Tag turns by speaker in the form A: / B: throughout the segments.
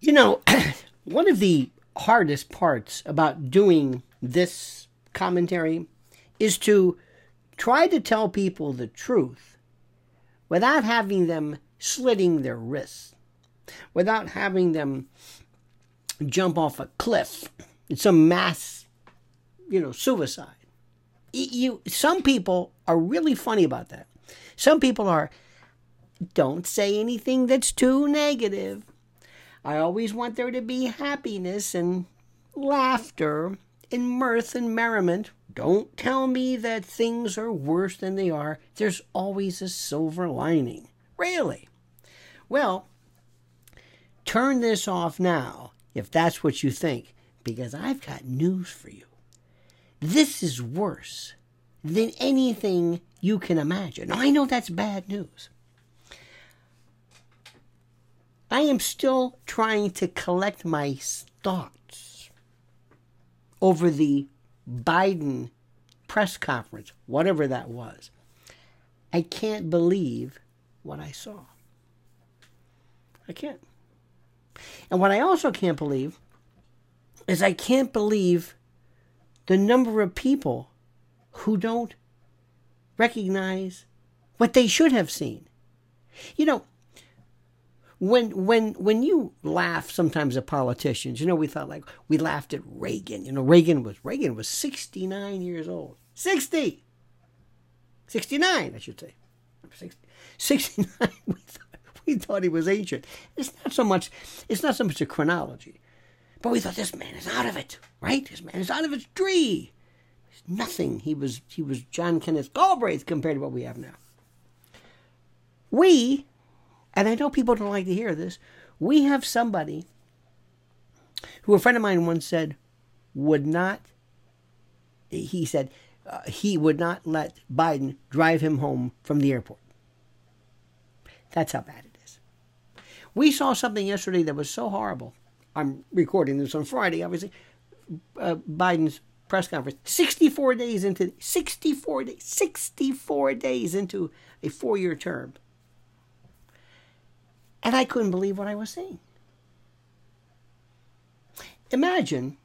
A: You know, one of the hardest parts about doing this commentary is to try to tell people the truth without having them slitting their wrists, without having them jump off a cliff in some mass, you know, suicide. You, some people are really funny about that. Some people are, don't say anything that's too negative. I always want there to be happiness and laughter and mirth and merriment. Don't tell me that things are worse than they are. There's always a silver lining. Really? Well, turn this off now if that's what you think, because I've got news for you. This is worse than anything you can imagine. Now, I know that's bad news. I am still trying to collect my thoughts over the Biden press conference, whatever that was. I can't believe what I saw. I can't. And what I also can't believe is I can't believe the number of people who don't recognize what they should have seen. You know, when when when you laugh sometimes at politicians, you know, we thought like we laughed at Reagan. You know, Reagan was Reagan was 69 years old. 60. 69, I should say. 60, 69 we thought, we thought he was ancient. It's not so much it's not so much a chronology. But we thought this man is out of it, right? This man is out of his tree. He's nothing. He was he was John Kenneth Galbraith compared to what we have now. We and I know people don't like to hear this, we have somebody who a friend of mine once said would not, he said, uh, he would not let Biden drive him home from the airport. That's how bad it is. We saw something yesterday that was so horrible. I'm recording this on Friday, obviously. Uh, Biden's press conference, 64 days into 64 days, 64 days into a four-year term. And I couldn't believe what I was seeing. Imagine,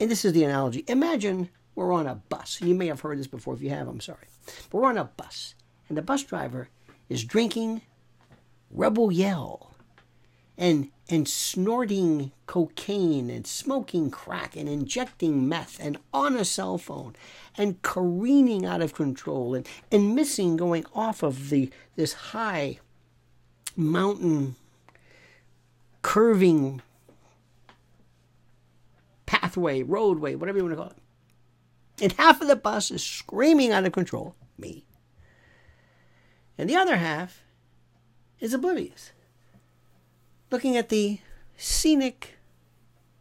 A: and this is the analogy imagine we're on a bus. You may have heard this before. If you have, I'm sorry. But we're on a bus, and the bus driver is drinking Rebel Yell and and snorting cocaine and smoking crack and injecting meth and on a cell phone and careening out of control and, and missing going off of the this high mountain curving pathway, roadway, whatever you want to call it. And half of the bus is screaming out of control, me. And the other half is oblivious, looking at the scenic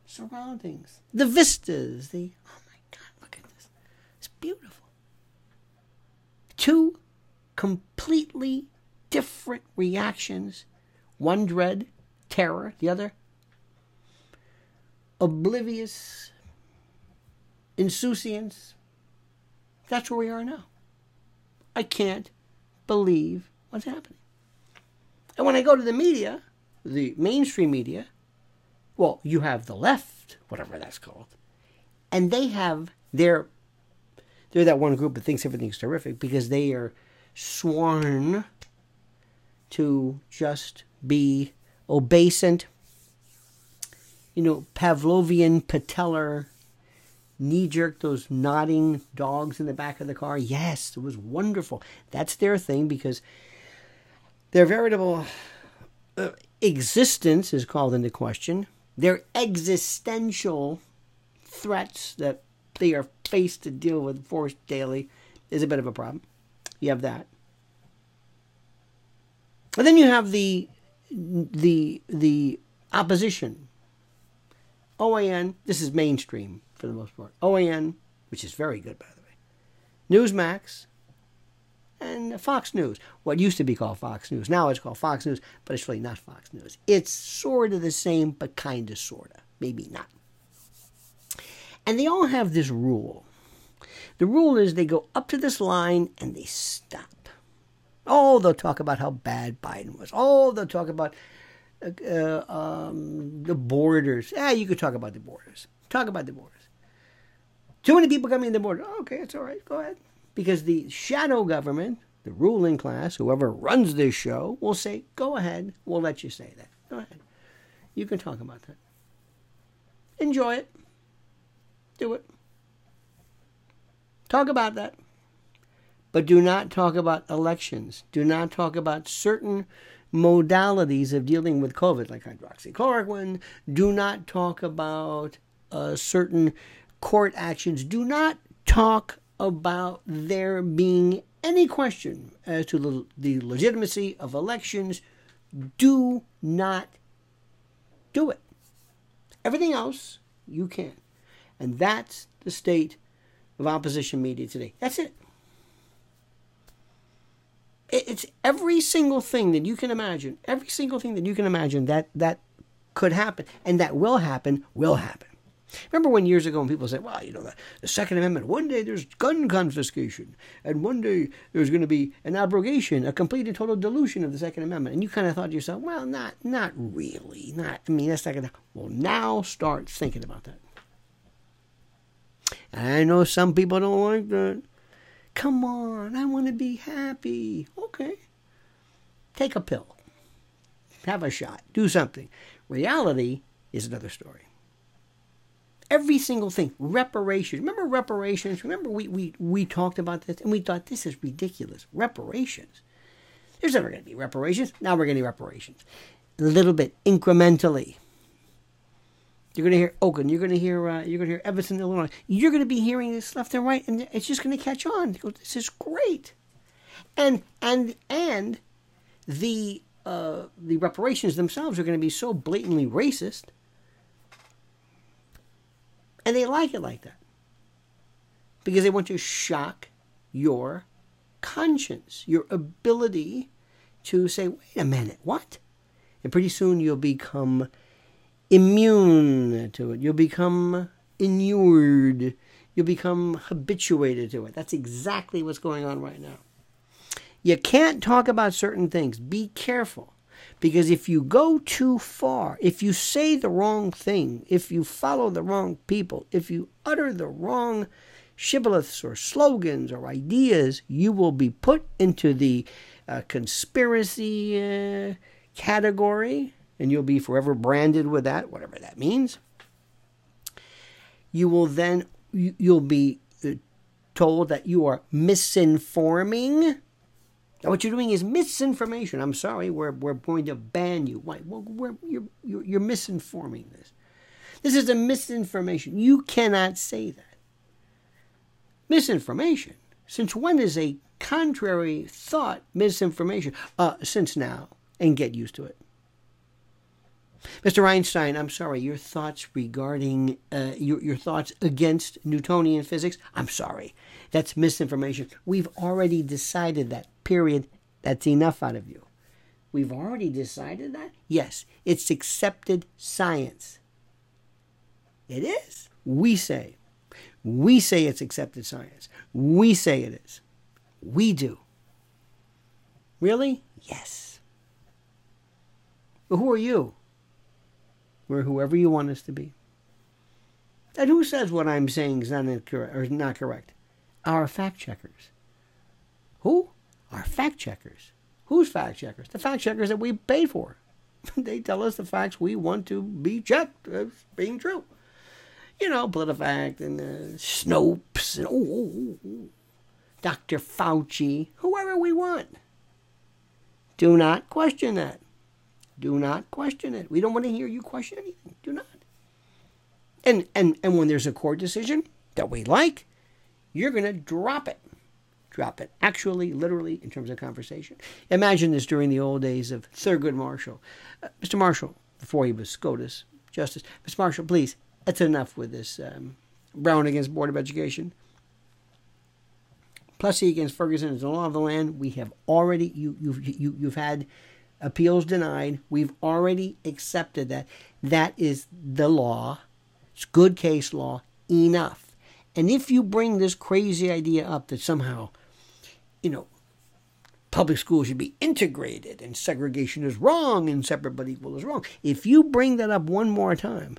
A: surroundings, the vistas, the, oh my God, look at this. It's beautiful. Two completely different reactions. One dread, terror, the other oblivious insouciance. That's where we are now. I can't believe what's happening. And when I go to the media, the mainstream media, well, you have the left, whatever that's called, and they have their they're that one group that thinks everything's terrific because they are sworn to just be obeisant, you know, Pavlovian patellar, knee jerk, those nodding dogs in the back of the car. Yes, it was wonderful. That's their thing because their veritable uh, existence is called into question. Their existential threats that they are faced to deal with forced daily is a bit of a problem. You have that. And then you have the the the opposition. OAN, this is mainstream for the most part. OAN, which is very good by the way. Newsmax and Fox News. What used to be called Fox News. Now it's called Fox News, but it's really not Fox News. It's sort of the same, but kind of sort of. Maybe not. And they all have this rule. The rule is they go up to this line and they stop. Oh, they'll talk about how bad Biden was. Oh, they'll talk about uh, um, the borders. Ah, you could talk about the borders. Talk about the borders. Too many people coming in the border. Oh, okay, it's all right. Go ahead. Because the shadow government, the ruling class, whoever runs this show, will say, go ahead. We'll let you say that. Go ahead. You can talk about that. Enjoy it. Do it. Talk about that. But do not talk about elections. Do not talk about certain modalities of dealing with COVID, like hydroxychloroquine. Do not talk about uh, certain court actions. Do not talk about there being any question as to the, the legitimacy of elections. Do not do it. Everything else, you can. And that's the state of opposition media today. That's it. It's every single thing that you can imagine, every single thing that you can imagine that that could happen and that will happen will happen. Remember when years ago when people said, well, you know, the, the, Second Amendment, one day there's gun confiscation, and one day there's going to be an abrogation, a complete and total dilution of the Second Amendment. And you kind of thought to yourself, well, not, not really. Not, I mean, that's not going to. Well, now start thinking about that. And I know some people don't like that. Come on, I want to be happy. Okay. Take a pill. Have a shot. Do something. Reality is another story. Every single thing. Reparations. Remember reparations? Remember we, we, we talked about this and we thought this is ridiculous. Reparations. There's never going to be reparations. Now we're getting reparations. A little bit, incrementally. You're going to hear Oakland. You're going to hear uh, you're going to hear Evanston, Illinois. You're going to be hearing this left and right, and it's just going to catch on. Go, this is great, and and and the uh, the reparations themselves are going to be so blatantly racist, and they like it like that because they want to shock your conscience, your ability to say, "Wait a minute, what?" And pretty soon you'll become immune to it. You'll become inured. You'll become habituated to it. That's exactly what's going on right now. You can't talk about certain things. Be careful. Because if you go too far, if you say the wrong thing, if you follow the wrong people, if you utter the wrong shibboleths or slogans or ideas, you will be put into the uh, conspiracy uh, category and you'll be forever branded with that, whatever that means. You will then you'll be uh, told that you are misinforming. Now, what you're doing is misinformation. I'm sorry, we're, we're going to ban you. Why? Well, you're, you're, you're misinforming this. This is a misinformation. You cannot say that. Misinformation. Since when is a contrary thought misinformation? Uh, since now, and get used to it. Mr. Einstein, I'm sorry, your thoughts regarding uh, your, your thoughts against Newtonian physics, I'm sorry. That's misinformation. We've already decided that, period. That's enough out of you. We've already decided that? Yes, it's accepted science. It is. We say. We say it's accepted science. We say it is. We do. Really? Yes. But who are you? We're whoever you want us to be. And who says what I'm saying is not correct or not correct? Our fact checkers. Who? Our fact checkers. Who's fact checkers? The fact checkers that we pay for. they tell us the facts we want to be checked as being true. You know, PolitiFact and uh, Snopes and oh, oh, oh, Dr. Fauci, whoever we want. Do not question that. Do not question it. We don't want to hear you question anything. Do not. And and and when there's a court decision that we like, you're going to drop it. Drop it. Actually, literally, in terms of conversation. Imagine this during the old days of Thurgood Marshall. Uh, Mr. Marshall, before he was SCOTUS Justice. Mr. Marshall, please, that's enough with this um, Brown against Board of Education. Plessy against Ferguson is the law of the land. We have already, you, you've, you, you've had appeals denied. We've already accepted that. That is the law. It's good case law. Enough. And if you bring this crazy idea up that somehow, you know, public schools should be integrated and segregation is wrong and separate but equal is wrong. If you bring that up one more time,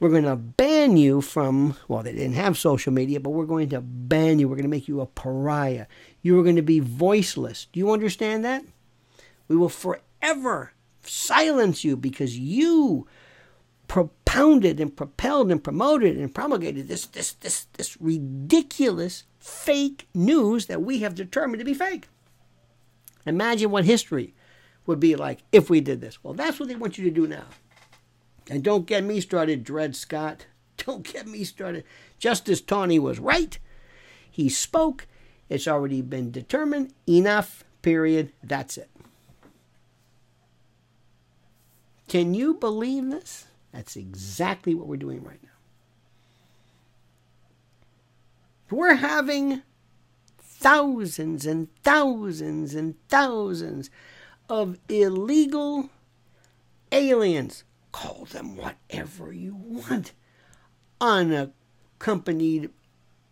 A: we're going to ban you from, well, they didn't have social media, but we're going to ban you. We're going to make you a pariah. You are going to be voiceless. Do you understand that? We will forever silence you because you propounded and propelled and promoted and promulgated this this this this ridiculous fake news that we have determined to be fake. Imagine what history would be like if we did this. Well, that's what they want you to do now. And don't get me started, Dred Scott. Don't get me started. Justice Taney was right. He spoke. It's already been determined. Enough, period. That's it. Can you believe this? That's exactly what we're doing right now. We're having thousands and thousands and thousands of illegal aliens. Call them whatever you want. Unaccompanied,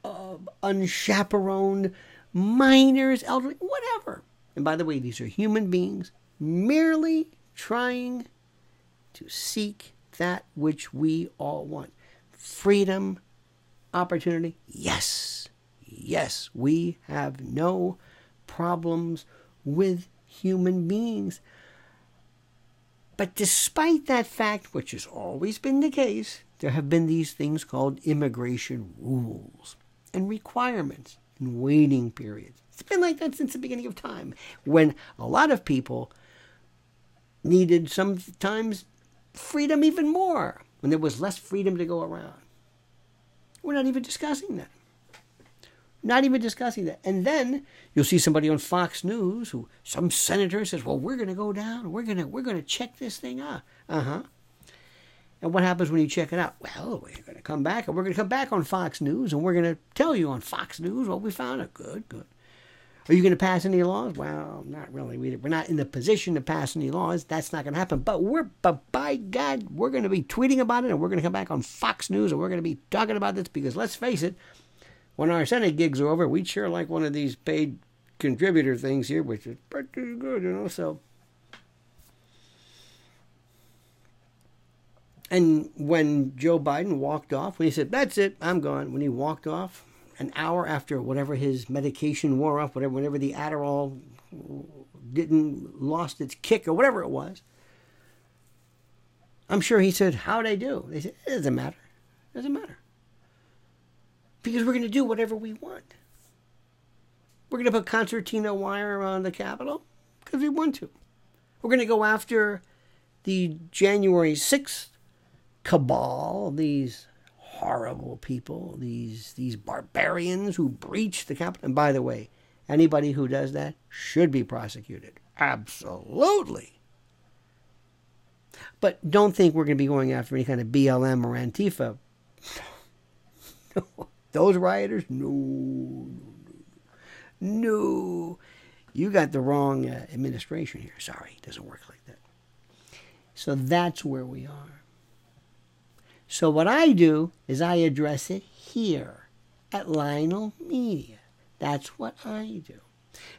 A: uh, unchaperoned minors, elderly, whatever. And by the way, these are human beings merely trying to seek that which we all want freedom, opportunity. Yes, yes, we have no problems with human beings. But despite that fact, which has always been the case, there have been these things called immigration rules and requirements and waiting periods. It's been like that since the beginning of time, when a lot of people needed sometimes freedom even more, when there was less freedom to go around. We're not even discussing that. Not even discussing that. And then you'll see somebody on Fox News who some senator says, "Well, we're going to go down. We're going to we're to check this thing out." Uh-huh. And what happens when you check it out? Well, we're going to come back and we're going to come back on Fox News and we're going to tell you on Fox News what we found. Out. Good, good. Are you going to pass any laws? Well, not really. We're not in the position to pass any laws. That's not going to happen. But we're, but by God, we're going to be tweeting about it, and we're going to come back on Fox News, and we're going to be talking about this because let's face it, when our Senate gigs are over, we'd sure like one of these paid contributor things here, which is pretty good, you know. So, and when Joe Biden walked off, when he said, "That's it, I'm gone," when he walked off, an hour after whatever his medication wore off, whatever, whenever the Adderall didn't lost its kick or whatever it was. I'm sure he said, "How'd I do?" They said, "It doesn't matter. It doesn't matter because we're going to do whatever we want. We're going to put concertina wire around the Capitol because we want to. We're going to go after the January 6th cabal, these horrible people, these these barbarians who breached the Capitol. And by the way, anybody who does that should be prosecuted. Absolutely. But don't think we're going to be going after any kind of BLM or Antifa. Those rioters? No, no, no. No. You got the wrong uh, administration here. Sorry, it doesn't work like that. So that's where we are. So what I do is I address it here at Lionel Media. That's what I do.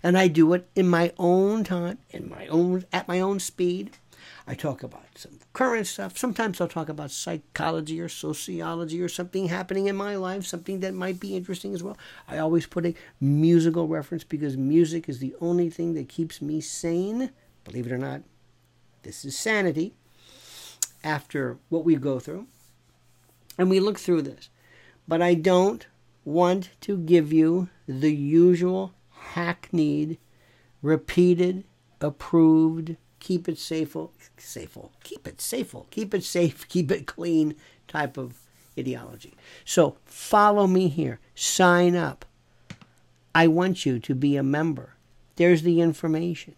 A: And I do it in my own time, in my own at my own speed. I talk about some current stuff. Sometimes I'll talk about psychology or sociology or something happening in my life, something that might be interesting as well. I always put a musical reference because music is the only thing that keeps me sane. Believe it or not, this is sanity after what we go through. And we look through this. But I don't want to give you the usual hackneyed, repeated, approved, keep it safe, safe, keep it safe, keep it safe, keep it clean type of ideology. So follow me here. Sign up. I want you to be a member. There's the information.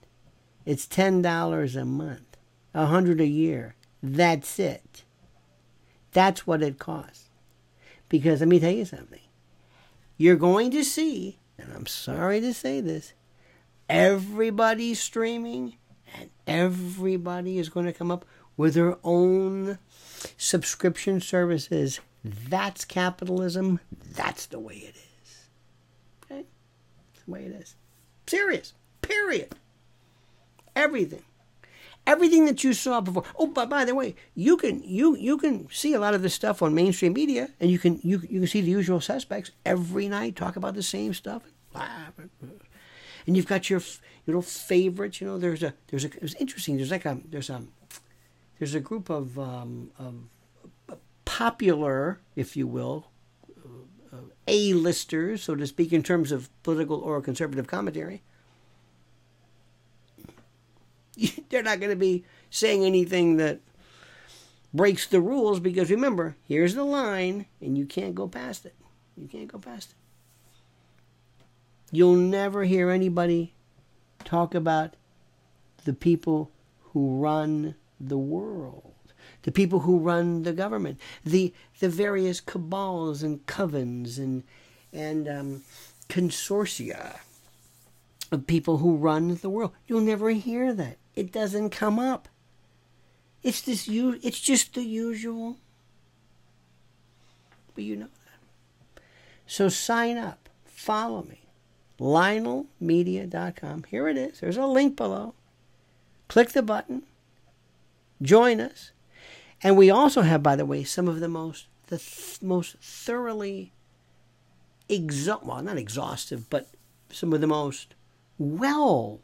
A: It's $10 a month, a 100 a year. That's it. That's what it costs. Because let me tell you something. You're going to see, and I'm sorry to say this, everybody's streaming and everybody is going to come up with their own subscription services. That's capitalism. That's the way it is. Okay? That's the way it is. Serious. Period. Everything. Everything that you saw before. Oh, but by the way, you can you you can see a lot of this stuff on mainstream media, and you can you you can see the usual suspects every night talk about the same stuff. And you've got your little favorites. You know, there's a there's a it was interesting. There's like a there's a there's a group of um, of popular, if you will, uh, A-listers, so to speak, in terms of political or conservative commentary they're not going to be saying anything that breaks the rules because remember, here's the line and you can't go past it. You can't go past it. You'll never hear anybody talk about the people who run the world, the people who run the government, the the various cabals and covens and and um, consortia of people who run the world. You'll never hear that. It doesn't come up. It's this you it's just the usual. But you know that. So sign up. Follow me. LionelMedia.com. Here it is. There's a link below. Click the button. Join us. And we also have, by the way, some of the most the th- most thoroughly exhaust well, not exhaustive, but some of the most well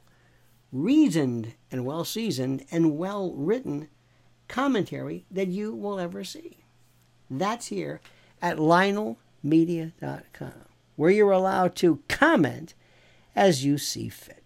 A: reasoned and well seasoned and well written commentary that you will ever see. That's here at LionelMedia.com, where you're allowed to comment as you see fit.